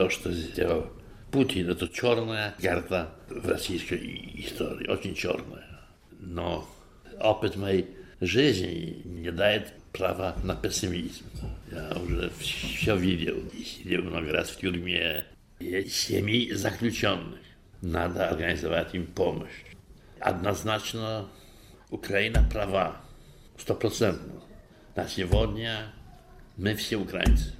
то, что сделал Путин, это черная карта в российской истории, очень черная. Но опыт моей жизни не дает права на пессимизм. Я уже все видел, сидел много раз в тюрьме. Есть семьи заключенных. Надо организовать им помощь. Однозначно Украина права, стопроцентно. На сегодня мы все украинцы.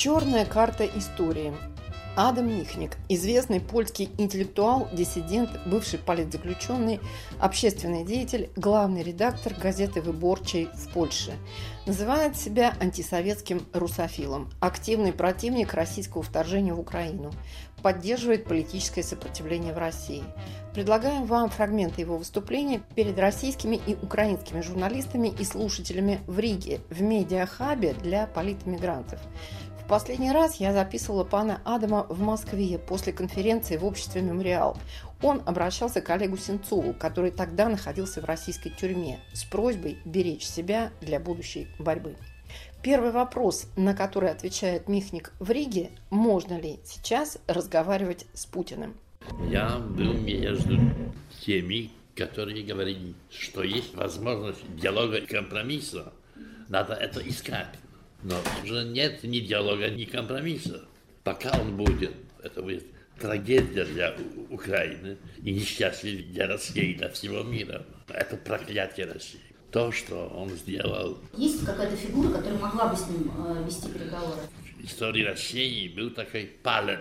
Черная карта истории. Адам Михник, известный польский интеллектуал, диссидент, бывший политзаключенный, общественный деятель, главный редактор газеты «Выборчей» в Польше. Называет себя антисоветским русофилом, активный противник российского вторжения в Украину, поддерживает политическое сопротивление в России. Предлагаем вам фрагменты его выступления перед российскими и украинскими журналистами и слушателями в Риге в медиахабе для политэмигрантов последний раз я записывала пана Адама в Москве после конференции в обществе «Мемориал». Он обращался к Олегу Сенцову, который тогда находился в российской тюрьме, с просьбой беречь себя для будущей борьбы. Первый вопрос, на который отвечает Михник в Риге, можно ли сейчас разговаривать с Путиным? Я был между теми, которые говорили, что есть возможность диалога и компромисса. Надо это искать. Но уже нет ни диалога, ни компромисса. Пока он будет, это будет трагедия для Украины и несчастье для России, для всего мира. Это проклятие России. То, что он сделал. Есть какая-то фигура, которая могла бы с ним э, вести переговоры? В истории России был такой Пален.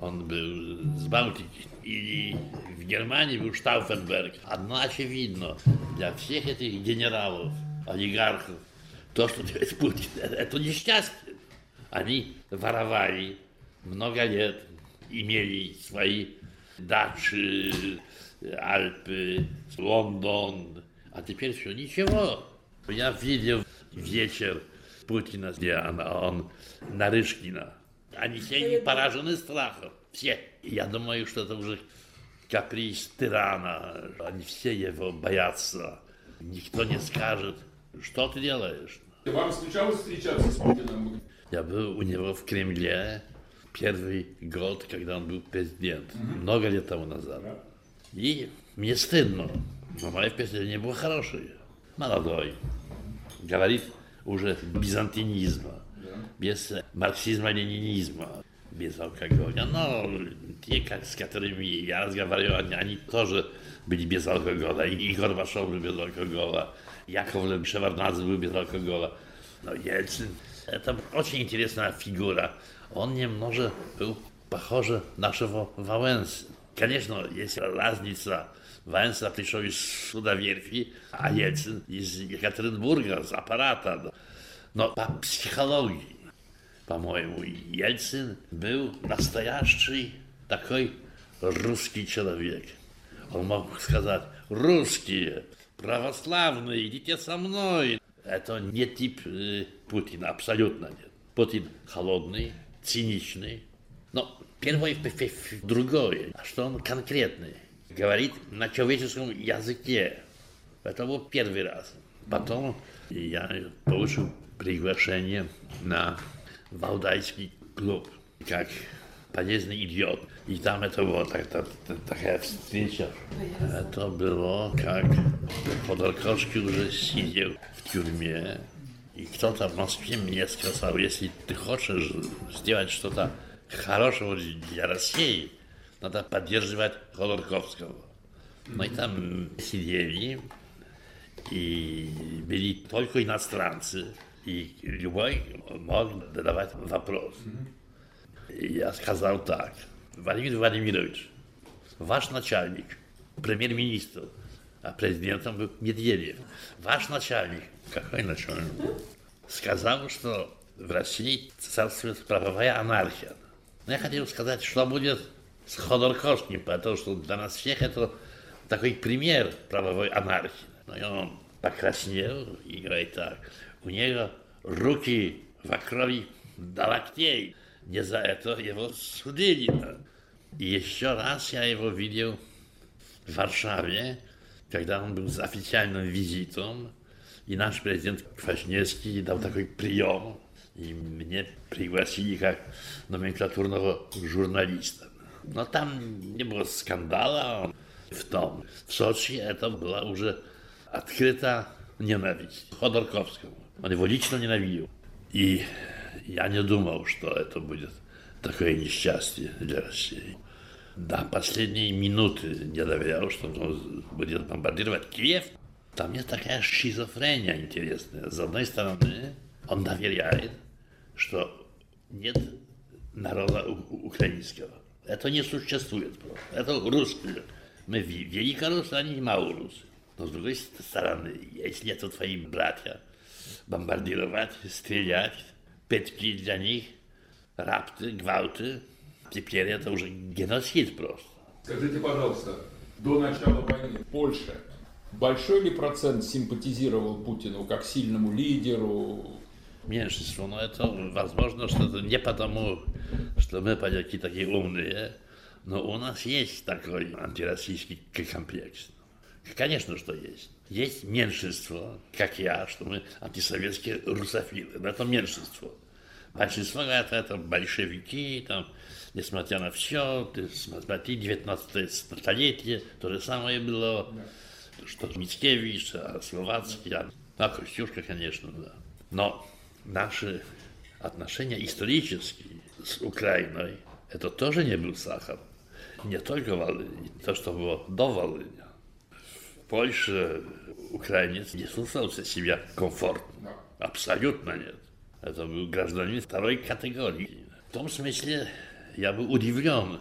Он был с Балтики. И в Германии был Штауфенберг. Одно очевидно, для всех этих генералов, олигархов, то, что делает Путин, это несчастье. Они воровали много лет, имели свои дачи, Альпы, Лондон, а теперь все ничего. Я видел вечер Путина, где он, он Нарышкина. Они все поражены страхом. Все. Я думаю, что это уже каприз тирана. Они все его боятся. Никто не скажет, что ты делаешь. Вам случалось встречаться с Путиным? Я был у него в Кремле первый год, когда он был президент, угу. много лет тому назад. Да. И мне стыдно, но мое впечатление было хорошее. Молодой, говорит уже без антинизма, да. без марксизма-ленинизма, без алкоголя. Но те, как, с которыми я разговаривал, они, они тоже были без алкоголя. И Горбачев был без алкоголя. Яковлев Шеварнадзе был без алкоголя. Но Ельцин, это очень интересная фигура. Он немного был похож на нашего Валенса. Конечно, есть разница. Валенса пришел из судоверфи, а Ельцин из Екатеринбурга, с аппарата. Но по психологии, по-моему, Ельцин был настоящий такой русский человек. Он мог сказать, русские, православные, идите со мной. Это не тип э, Путина, абсолютно нет. Путин холодный, циничный. Но первое другое, а что он конкретный. Говорит на человеческом языке. Это был первый раз. Потом я получил приглашение на Валдайский клуб, как полезный идиот. И там это была так, так, такая встреча. Это было как Ходорковский уже сидел в тюрьме. И кто-то в Москве мне сказал, если ты хочешь сделать что-то хорошего для России, надо поддерживать Ходорковского. Мы там сидели, и были только иностранцы, и любой мог задавать вопрос. Я сказал так, Владимир Владимирович, ваш начальник, премьер-министр, а президентом был Медведев. Ваш начальник, какой начальник, сказал, что в России царствует правовая анархия. Но я хотел сказать, что будет с Ходорковским, потому что для нас всех это такой пример правовой анархии. Но он покраснел и говорит так, у него руки в крови до локтей. Не за это его судили. И еще раз я его видел в Варшаве, когда он был с официальным визитом, и наш президент Квашневский дал такой прием, и меня пригласили как номенклатурного журналиста. Но там не было скандала в том. В Сочи это была уже открыта ненависть Ходорковскому. Он его лично ненавидел. И я не думал, что это будет такое несчастье для России. До последней минуты не доверял, что он будет бомбардировать Киев. Там есть такая шизофрения интересная. С одной стороны, он доверяет, что нет народа украинского. Это не существует просто. Это русские. Мы великоруссы, они малоруссы. Но с другой стороны, если это твои братья, бомбардировать, стрелять, петли для них, рапты, гвалты, теперь это уже геноцид просто. Скажите, пожалуйста, до начала войны Польша большой ли процент симпатизировал Путину как сильному лидеру? Меньшинство, но это возможно, что это не потому, что мы поляки такие умные, но у нас есть такой антироссийский комплекс. Конечно, что есть. Есть меньшинство, как я, что мы антисоветские русофилы. Это меньшинство. Большинство это, это большевики, там, несмотря на все, ты смотри, 19 столетие, то же самое было, да. что Мицкевич, а Словацкий, а, а Костюшка, конечно, да. Но наши отношения исторические с Украиной, это тоже не был сахар. Не только Волынь, то, что было до Волыни. Польше украинец не чувствовал себя комфортно. Абсолютно нет. Это был гражданин второй категории. В том смысле я был удивлен,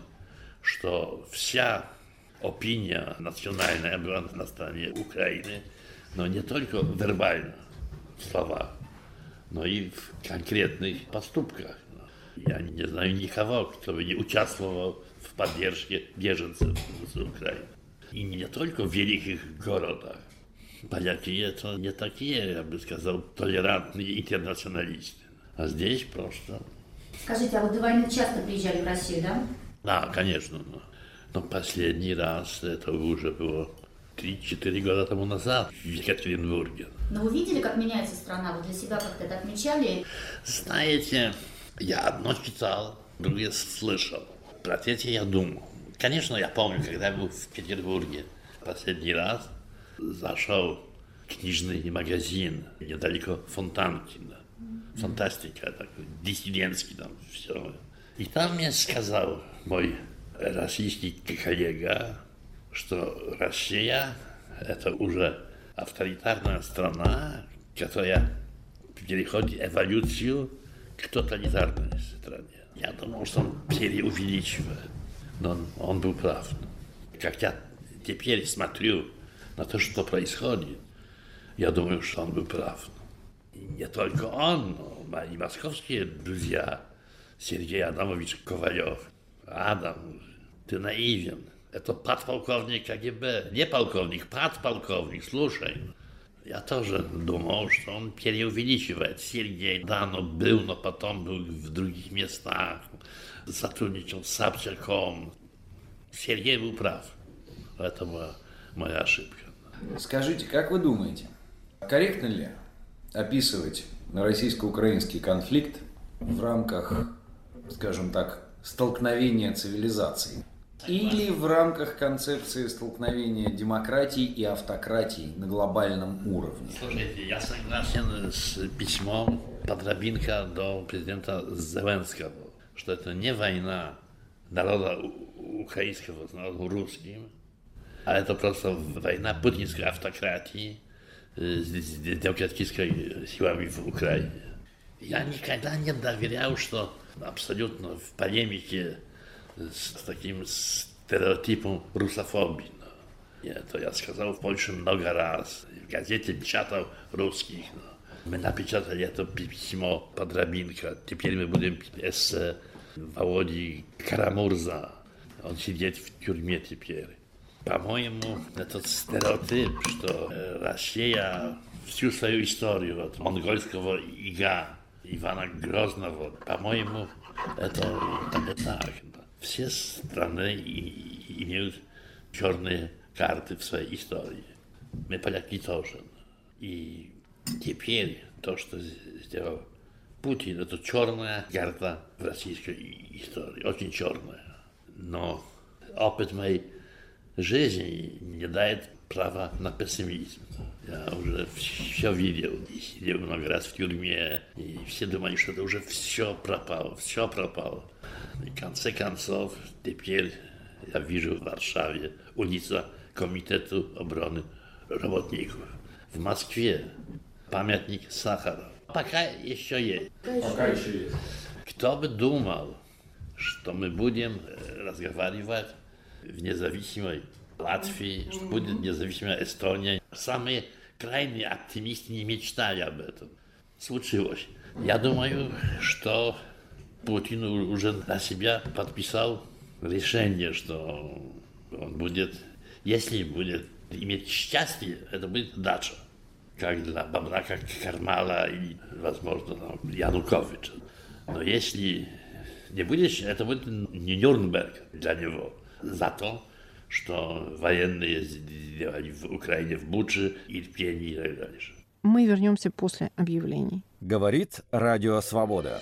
что вся опиния национальная была на стороне Украины, но не только вербально, в словах, но и в конкретных поступках. Я не знаю никого, кто бы не участвовал в поддержке беженцев из Украины. И не только в великих городах. Поляки это не такие, я бы сказал, толерантные интернационалисты. А здесь просто... Скажите, а вот до войны часто приезжали в Россию, да? Да, конечно. Но, но последний раз это уже было 3-4 года тому назад в Екатеринбурге. Но вы видели, как меняется страна? Вы для себя как-то это отмечали? Знаете, я одно читал, другое слышал. Про третье я думал. Конечно, я помню, когда я был в Петербурге последний раз, зашел книжный магазин недалеко Фонтанкина. Фантастика, такой, диссидентский там все. И там мне сказал мой российский коллега, что Россия это уже авторитарная страна, которая переходит эволюцию к тоталитарной стране. Я думал, что он преувеличивает, но он, он был прав. Как я теперь смотрю на то, что происходит, я думаю, что он был прав. И не только он, но мои московские друзья, Сергей Адамович Ковалев. Адам, ты наивен. Это подполковник КГБ. Не полковник, подполковник, слушай. Я тоже думал, что он преувеличивает. Сергей, да, но был, но потом был в других местах. Сотрудничал с Собчаком. Сергей был прав. Это моя ошибка. Скажите, как вы думаете, корректно ли описывать российско-украинский конфликт в рамках, скажем так, столкновения цивилизаций? Или в рамках концепции столкновения демократии и автократии на глобальном уровне? Слушайте, я согласен с письмом Подробинка до президента Зеленского, что это не война народа украинского с народом русским, а это просто война путинской автократии с демократической силами в Украине. Я никогда не доверял, что абсолютно в полемике с таким стереотипом русофобии. Это я сказал в Польше много раз. В газете чатов русских. Мы напечатали это письмо Подрабинка. Теперь мы будем эссе Володи Карамурза. Он сидит в тюрьме теперь. По-моему, этот стереотип, что Россия всю свою историю от монгольского ига Ивана Грозного, по-моему, это не так. Все страны имеют черные карты в своей истории. Мы поляки тоже. И теперь то, что сделал Путин, это черная карта в российской истории, очень черная. Но опыт моей жизни не дает права на пессимизм. Я уже все видел, и сидел много раз в тюрьме, и все думали, что это уже все пропало, все пропало. И в конце концов, теперь я вижу в Варшаве улица Комитету обороны работников. В Москве памятник Сахаров. Пока еще есть. Пока еще есть. Кто бы думал, что мы будем разговаривать в независимой Латвии, что будет независимая Эстония. Самые крайние оптимисты не мечтали об этом. Случилось. Я думаю, что Путин уже на себя подписал решение, что он будет, если будет иметь счастье, это будет дача. Как для бобра, как Кармала и, возможно, там, Януковича. Но если не будешь, это будет не Нюрнберг для него. Зато что военные сделали в Украине, в Буче, Ирпене и так дальше. Мы вернемся после объявлений. Говорит Радио Свобода.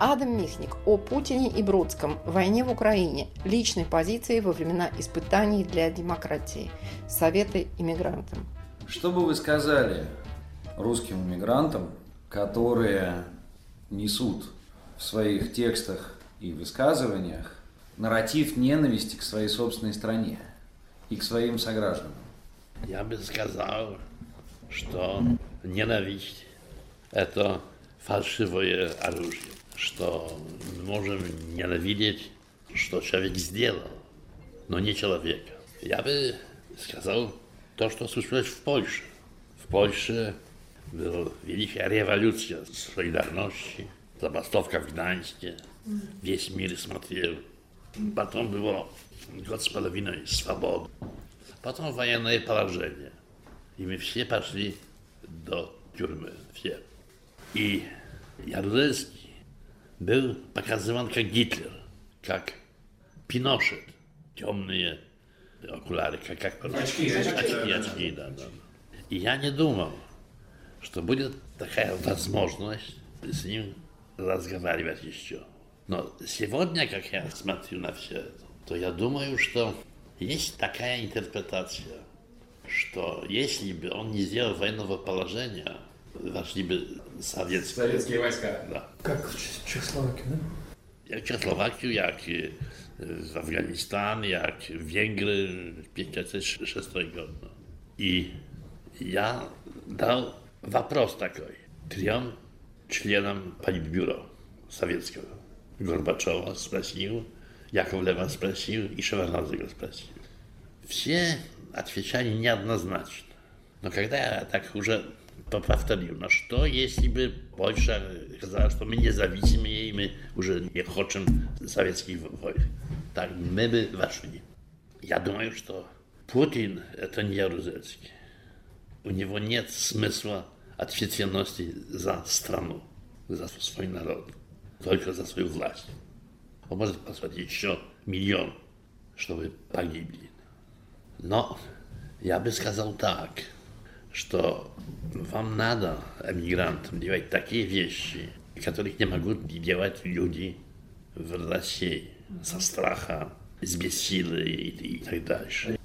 Адам Михник о Путине и Бродском, войне в Украине, личной позиции во времена испытаний для демократии, советы иммигрантам. Что бы вы сказали русским иммигрантам, которые несут в своих текстах и высказываниях нарратив ненависти к своей собственной стране и к своим согражданам? Я бы сказал, что ненависть – это фальшивое оружие, что мы можем ненавидеть, что человек сделал, но не человека. Я бы сказал то, что случилось в Польше. В Польше была великая революция солидарности, забастовка в Гданьске, весь мир смотрел. Потом было год с половиной свободы. Потом военное положение. И мы все пошли до тюрьмы, все. И Ярузельский был показыван как Гитлер, как Пиношет, темные окуляры, как, как Очки, очки, очки, очки, да, да. И я не думал, что будет такая возможность с ним разговаривать еще. Но сегодня, как я смотрю на все это, то я думаю, что есть такая интерпретация, что если бы он не сделал военного положения, вошли бы советские, Советские войска. да. Как в Чехословакии, да? Jak Czechoslowakiu, jak y, z Afganistan, jak Węgry w 1906 году. И я дал вопрос такой трем членам Политбюро советского. Горбачева спросил, Яковлева спросил и Шеварнадзе спросил. Все отвечали неоднозначно. Но когда я так уже повторил, на что, если бы Польша сказала, что мы независимые, и мы уже не хотим советских войск, так мы бы вошли. Я думаю, что Путин – это не Ярузельский. У него нет смысла ответственности за страну, за свой народ, только за свою власть. Он может послать еще миллион, чтобы погибли. Но я бы сказал так, что вам надо, эмигрантам, делать такие вещи, которых не могут делать люди в России со страха, с бессилия и, и так дальше.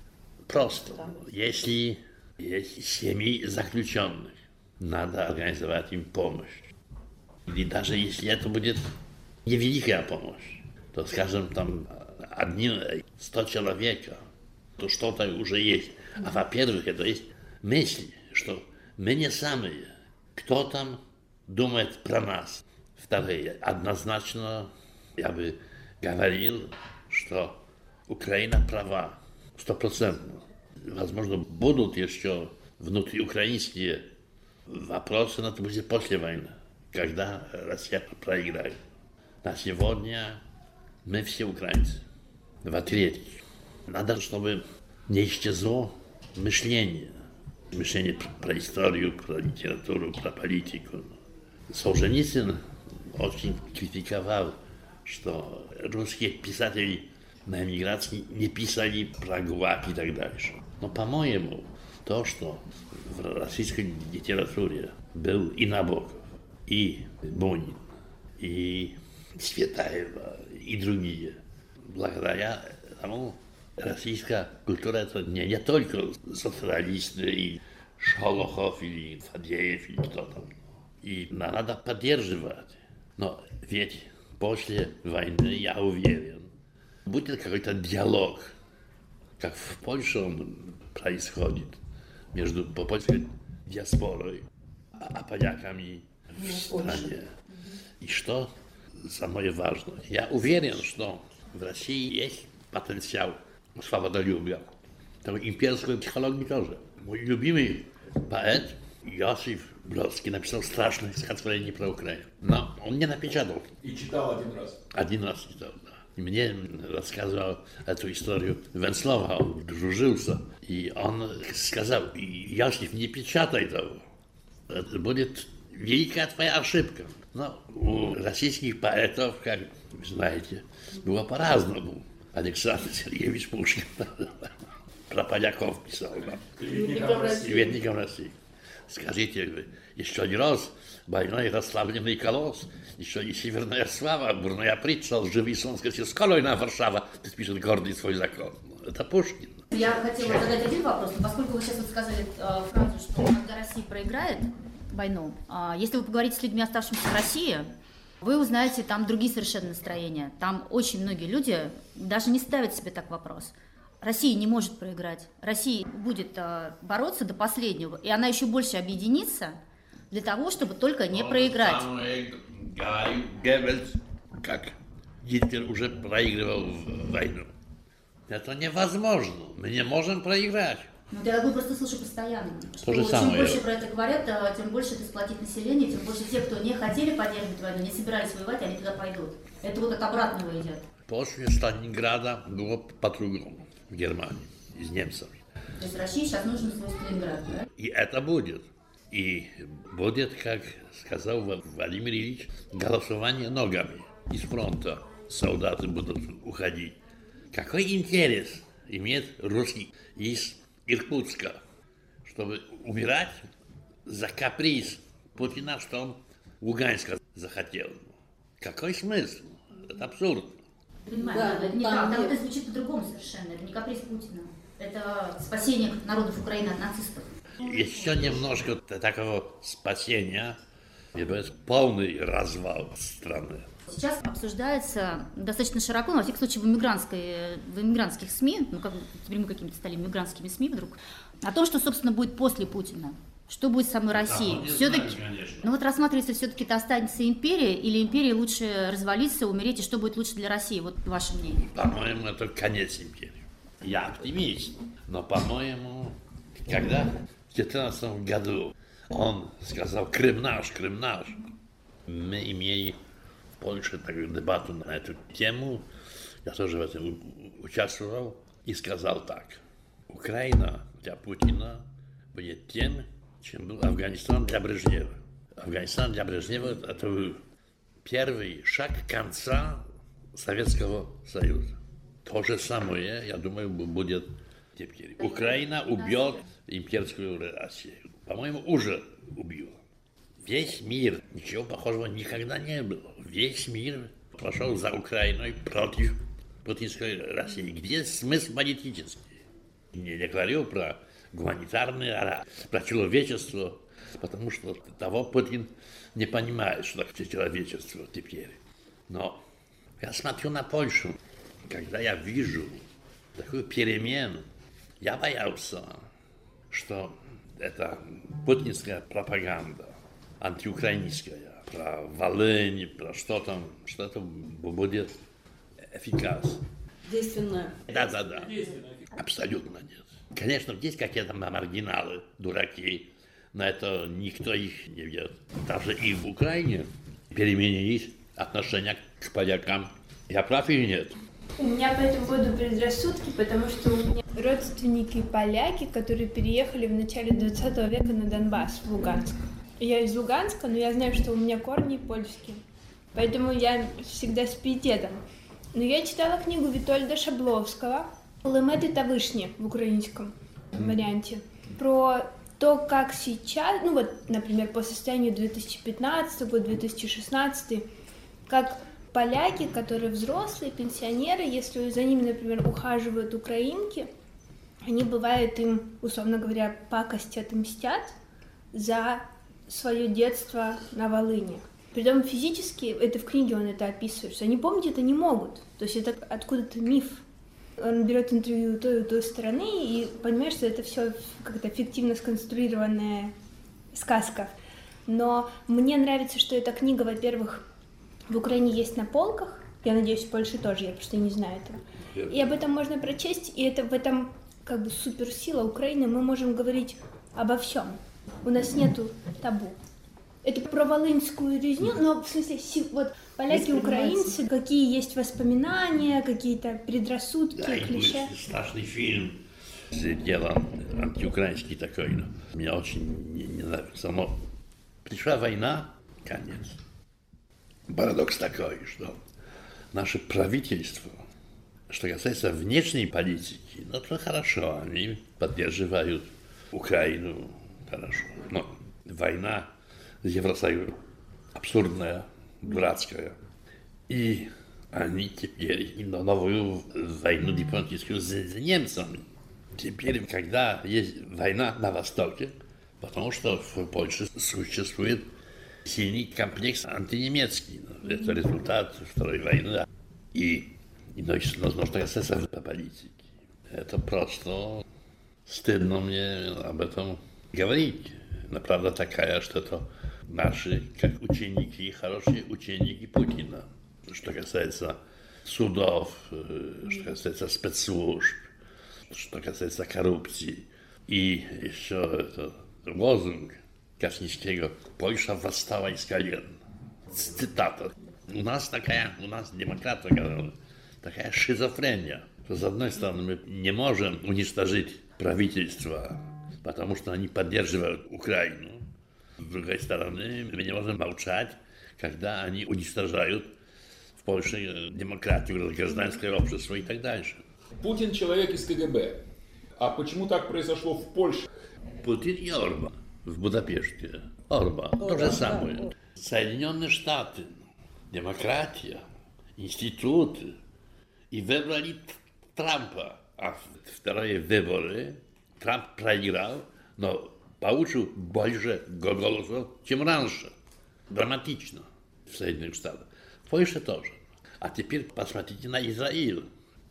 просто. Если есть семьи заключенных, надо организовать им помощь. И даже если это будет невеликая помощь, то, скажем, там одни 100 человек, то что-то уже есть. А во-первых, это есть мысли, что мы не самые. Кто там думает про нас? Второе, однозначно я бы говорил, что Украина права, стопроцентно. Возможно, будут еще внутриукраинские вопросы, но это будет после войны, когда Россия проиграет. На сегодня мы все украинцы. Во-третьих, надо, чтобы не исчезло мышление. Мышление про историю, про литературу, про политику. Солженицын очень критиковал, что русские писатели на эмиграции не писали про ГУАК и так дальше. Но, по-моему, то, что в российской литературе был и Набоков, и Бунин, и Светаева, и другие, благодаря тому, российская культура это не, не только социалисты и Шолохов или Фадеев или кто там. И надо поддерживать. Но ведь после войны, я уверен, будет какой-то диалог, как в Польше он происходит, между польской диаспорой, а, а поляками в стране. И что самое важное, я уверен, что в России есть потенциал свободолюбия, такой имперской психологии тоже. Мой любимый поэт Иосиф Бродский написал страшное стихотворение про Украину. Но он не напечатал. И читал один раз. Один раз читал, да. И мне рассказывал эту историю Венслова, он дружился. И он сказал, Иосиф, не печатай того. Это будет великая твоя ошибка. Но у российских поэтов, как вы знаете, было по-разному. Александр Сергеевич Пушкин про поляков писал. Да. Клеветником России. Скажите вы, еще не раз больной расслабленный колосс, еще не северная слава, бурная притча, лживый сон, скажите, сколойна Варшава, ты пишет гордый свой закон. Это Пушкин. Я хотела задать один вопрос, но поскольку вы сейчас вот сказали э, фразу, что когда Россия проиграет войну, э, если вы поговорите с людьми, оставшимися в России, вы узнаете там другие совершенно настроения. Там очень многие люди даже не ставят себе так вопрос. Россия не может проиграть. Россия будет э, бороться до последнего, и она еще больше объединится для того, чтобы только не проиграть. Гай Геббельс, как Гитлер уже проигрывал войну. Это невозможно. Мы не можем проиграть. Ну, я такое просто слышу постоянно. То же чем самое. больше про это говорят, э, тем больше это сплотит население, тем больше те, кто не хотели поддерживать войну, не собирались воевать, они туда пойдут. Это вот от обратного идет. После Сталинграда было по-другому в Германии, из немцев. То есть России сейчас нужен свой Сталинград, да? И это будет. И будет, как сказал Владимир Ильич, голосование ногами из фронта. Солдаты будут уходить. Какой интерес имеет русский из Иркутска, чтобы умирать за каприз Путина, что он Луганска захотел? Какой смысл? Это абсурд. Понимаю, Да, да, это не там так. Там нет. это звучит по-другому совершенно. Это не каприз Путина. Это спасение народов Украины от нацистов. Еще немножко такого спасения, и будет полный развал страны. Сейчас обсуждается достаточно широко, во всяком случае, в, иммигрантской, в иммигрантских СМИ, ну, как теперь мы какими-то стали иммигрантскими СМИ вдруг, о том, что, собственно, будет после Путина. Что будет с самой Россией? не все-таки, знаю, конечно. ну вот рассматривается, все-таки это останется империя, или империи лучше развалиться, умереть, и что будет лучше для России? Вот ваше мнение. По-моему, это конец империи. Я оптимист, но, по-моему, когда в 2014 году он сказал «Крым наш, Крым наш», мы имели в Польше такую дебату на эту тему, я тоже в этом участвовал, и сказал так, Украина для Путина будет тем, чем был Афганистан для Брежнева. Афганистан для Брежнева – это был первый шаг конца Советского Союза. То же самое, я думаю, бу- будет теперь. Украина убьет имперскую Россию. По-моему, уже убила. Весь мир, ничего похожего никогда не было. Весь мир пошел за Украиной против путинской России. Где смысл политический? Не, говорю про гуманитарный, а про человечество, потому что того Путин не понимает, что такое человечество теперь. Но я смотрю на Польшу, когда я вижу такую перемену, я боялся, что это путинская пропаганда, антиукраинская, про Волынь, про что там, что это будет эффикас. Действенная. Да, да, да. Абсолютно нет. Конечно, есть какие-то маргиналы, дураки, но это никто их не видит. Даже и в Украине переменились отношения к полякам. Я прав или нет? У меня по этому поводу предрассудки, потому что у меня родственники поляки, которые переехали в начале 20 века на Донбасс, в Луганск. Я из Луганска, но я знаю, что у меня корни польские. Поэтому я всегда с пиететом. Но я читала книгу Витольда Шабловского «Лемети та вишні» в украинском варианте. Про то, как сейчас, ну вот, например, по состоянию 2015 год, 2016, как поляки, которые взрослые, пенсионеры, если за ними, например, ухаживают украинки, они, бывает, им, условно говоря, пакостят и мстят за свое детство на Волыне. Притом физически, это в книге он это описывает, что они помнить это не могут. То есть это откуда-то миф. Он берет интервью той и той стороны и понимает, что это все как-то фиктивно сконструированная сказка. Но мне нравится, что эта книга, во-первых, в Украине есть на полках, я надеюсь, в Польше тоже, я просто не знаю этого. И об этом можно прочесть, и это в этом как бы суперсила Украины, мы можем говорить обо всем. У нас нету табу. Это про волынскую резню, но в смысле, вот поляки, украинцы, какие есть воспоминания, какие-то предрассудки, Да, клише. страшный фильм. Дело антиукраинский такой. но Мне очень не, не нравится. Но пришла война, конец. Парадокс такой, что наше правительство, что касается внешней политики, ну, то хорошо, они поддерживают Украину, хорошо. Но война с Евросоюзом абсурдная, дурацкая. И они теперь и на новую войну дипломатическую с, немцами. Теперь, когда есть война на Востоке, потому что в Польше существует сильный комплекс антинемецкий. Это результат Второй войны. И, и ну, но, но что касается политики, это просто стыдно мне об этом говорить. Но правда такая, что это наши, как ученики, хорошие ученики Путина. Что касается судов, э, что касается спецслужб, что касается коррупции. И еще это лозунг Косницкого «Польша восстала из колен». Цитата. У нас такая, у нас демократы такая шизофрения, что с одной стороны мы не можем уничтожить правительство, потому что они поддерживают Украину, с другой стороны мы не можем молчать, когда они уничтожают в Польше демократию, гражданское общество и так дальше. Путин человек из КГБ. А почему так произошло в Польше? Путин и Орбан в Будапеште. Орбан, то же самое. Соединенные Штаты, демократия, институты. И выбрали Трампа. А вторые выборы Трамп проиграл, но получил больше голосов, чем раньше. Драматично в Соединенных Штатах. В Польше тоже. А теперь посмотрите на Израиль.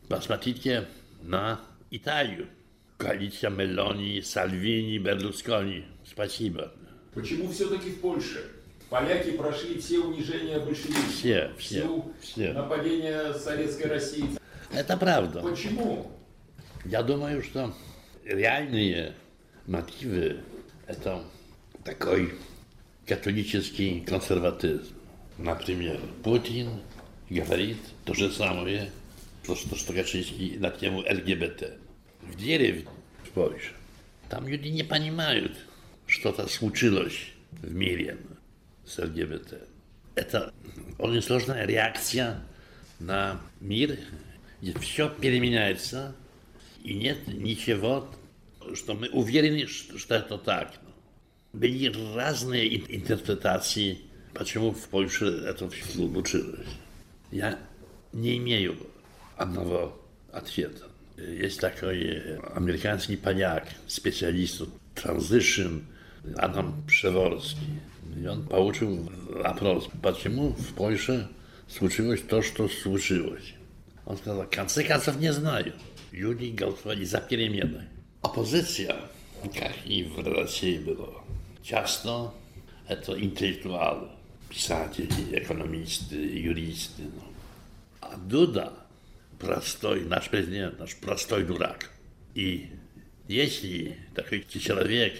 Посмотрите на Италию. Коалиция Мелони, Сальвини, Берлускони. Спасибо. Почему все-таки в Польше? Поляки прошли все унижения большевиков. Все, все, все. Нападение советской России. Это правда. Почему? Я думаю, что реальные мотивы – это такой католический консерватизм. Например, Путин говорит то же самое, что, что, что Качинский на тему ЛГБТ. В деревне в Польше там люди не понимают, что-то случилось в мире с ЛГБТ. Это очень сложная реакция на мир, где все переменяется, и нет ничего, что мы уверены, что, что это так. Были разные интерпретации, почему в Польше это случилось. Я не имею одного ответа. Есть такой американский поляк, специалист Transition, Адам Przeworski. И он получил вопрос, почему в Польше случилось то, что случилось. Он сказал, в конце концов, не знаю. Люди голосовали за перемены. Оппозиция, как и в России было, часто это интеллектуалы, писатели, экономисты, юристы. А Дуда простой, наш президент, наш простой дурак. И если такой человек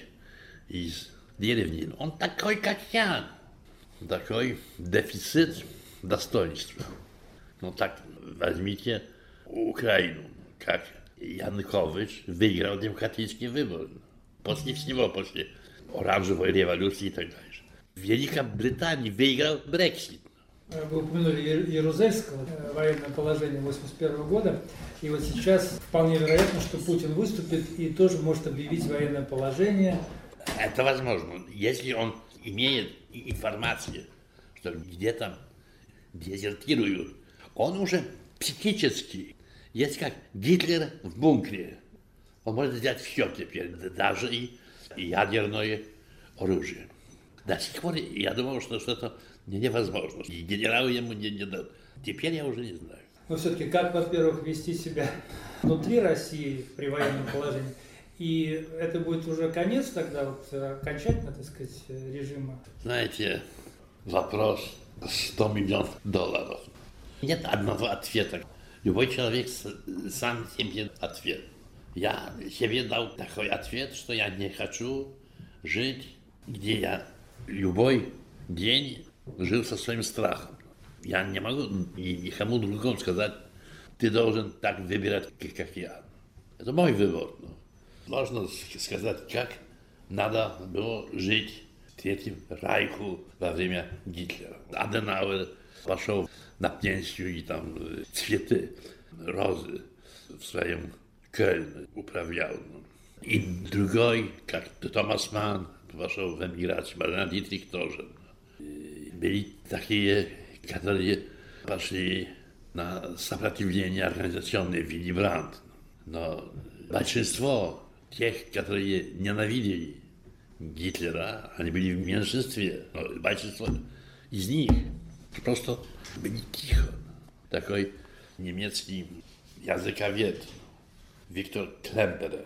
из деревни, он такой, как я, такой дефицит достоинства. Ну так возьмите Украину, как Янукович выиграл демократический выбор. После всего, после оранжевой революции и так далее. Великобритания выиграл Брексит. Вы упомянули Ярузельского, военное положение 81 года. И вот сейчас вполне вероятно, что Путин выступит и тоже может объявить военное положение. Это возможно, если он имеет информацию, что где-то дезертируют. Он уже психически, есть как Гитлер в бункере. Он может сделать все теперь, даже и ядерное оружие. До сих пор я думал, что что-то невозможно. И генералы ему не, не дадут. Теперь я уже не знаю. Но все-таки как, во-первых, вести себя внутри России при военном положении? И это будет уже конец тогда вот окончательно, так сказать, режима? Знаете, вопрос 100 миллионов долларов. Нет одного ответа. Любой человек сам себе ответ. Я себе дал такой ответ, что я не хочу жить, где я любой день жил со своим страхом. Я не могу никому другому сказать, ты должен так выбирать, как я. Это мой выбор. Можно сказать, как надо было жить Третьем Райху во время Гитлера. Аденауэр пошел на пенсию и там э, цветы, розы в своем Кельне управлял. И другой, как Томас Ман, пошел в эмиграцию, Марина Дитрих тоже. И были такие, которые пошли на сопротивление организационной Вилли Брандт. Но большинство тех, которые ненавидели Гитлера, они были в меньшинстве. Но большинство из них просто были тихо. Такой немецкий языковед Виктор Клемперер,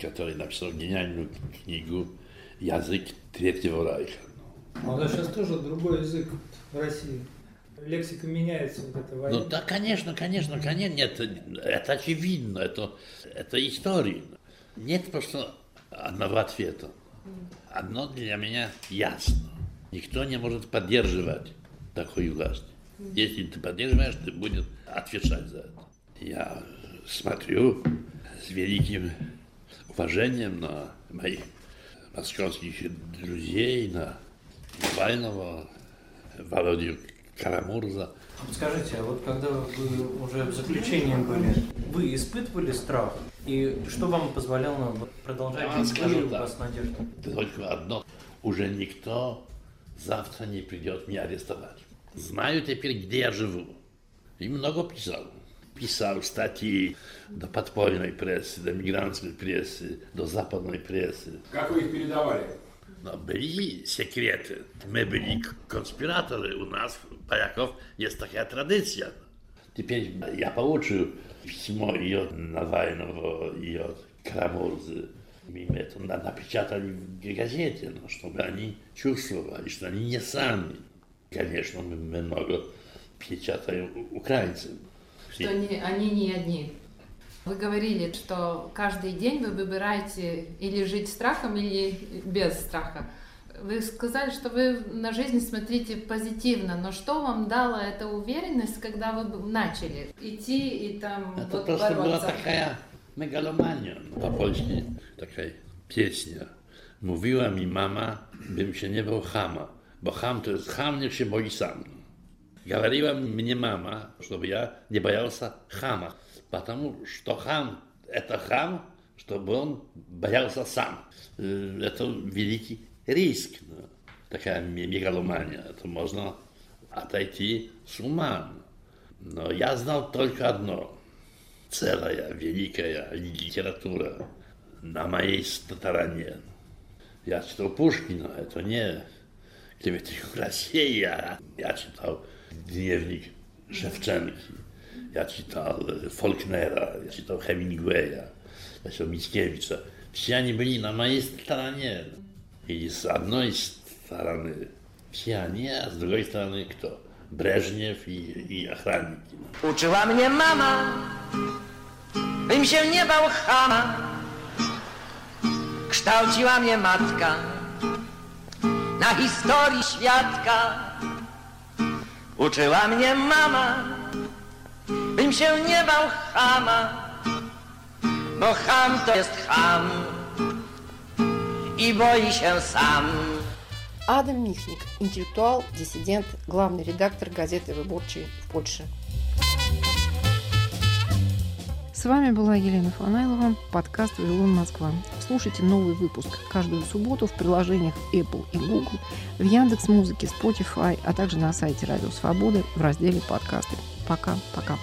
который написал гениальную книгу «Язык Третьего Райха». А у нас сейчас тоже другой язык в России. Лексика меняется вот это военное. Ну да, конечно, конечно, конечно, нет, это очевидно, это, это история. Нет просто одного ответа. Одно для меня ясно. Никто не может поддерживать такую власть. Если ты поддерживаешь, ты будешь отвечать за это. Я смотрю с великим уважением на моих московских друзей, на Навального, Володю Карамурза. Скажите, а вот когда вы уже в заключении были, вы испытывали страх? И что вам позволяло продолжать Я скажу так, вас надежда? Только одно. Уже никто завтра не придет меня арестовать. Знаю теперь, где я живу. И много писал. Писал статьи до подпольной прессы, до мигрантской прессы, до западной прессы. Как вы их передавали? Но были секреты. Мы были конспираторы. У нас, поляков, есть такая традиция. Теперь я получу письмо и от Навального, и от Крамурзы. Мы это напечатали в газете, но чтобы они чувствовали, что они не сами. Конечно, мы много печатаем украинцев. Что они, они не одни. Вы говорили, что каждый день вы выбираете или жить страхом, или без страха. Вы сказали, что вы на жизнь смотрите позитивно, но что вам дало эта уверенность, когда вы начали идти и там Это вот просто была бороться? Мегаломания. По-польски такая песня. Mówiła mi mama, bym się nie bał chama, bo cham to jest cham, niech się boi sam. Говорила мне мама, чтобы я не боялся хама, потому что хам – это хам, чтобы он боялся сам. Это великий риск, такая ме- мегаломания. Это можно отойти с ума. Но я знал только одно. Целая великая литература на моей стороне. Я читал Пушкина, это не клеветник России, а я читал дневник Шевченки, я читал Фолкнера, я читал Хемингуэя, я читал Мицкевича. Все они были на моей стороне. И с одной стороны все они, а с другой стороны кто? Breżniew i, i Achranniki. No. Uczyła mnie mama, bym się nie bał chama. Kształciła mnie matka na historii świadka. Uczyła mnie mama, bym się nie bał chama, bo cham to jest cham i boi się sam. Адам Михник, интеллектуал, диссидент, главный редактор газеты «Выборчий» в Польше. С вами была Елена Фанайлова, подкаст «Вавилон Москва». Слушайте новый выпуск каждую субботу в приложениях Apple и Google, в Яндекс Музыке, Spotify, а также на сайте Радио Свободы в разделе «Подкасты». Пока-пока.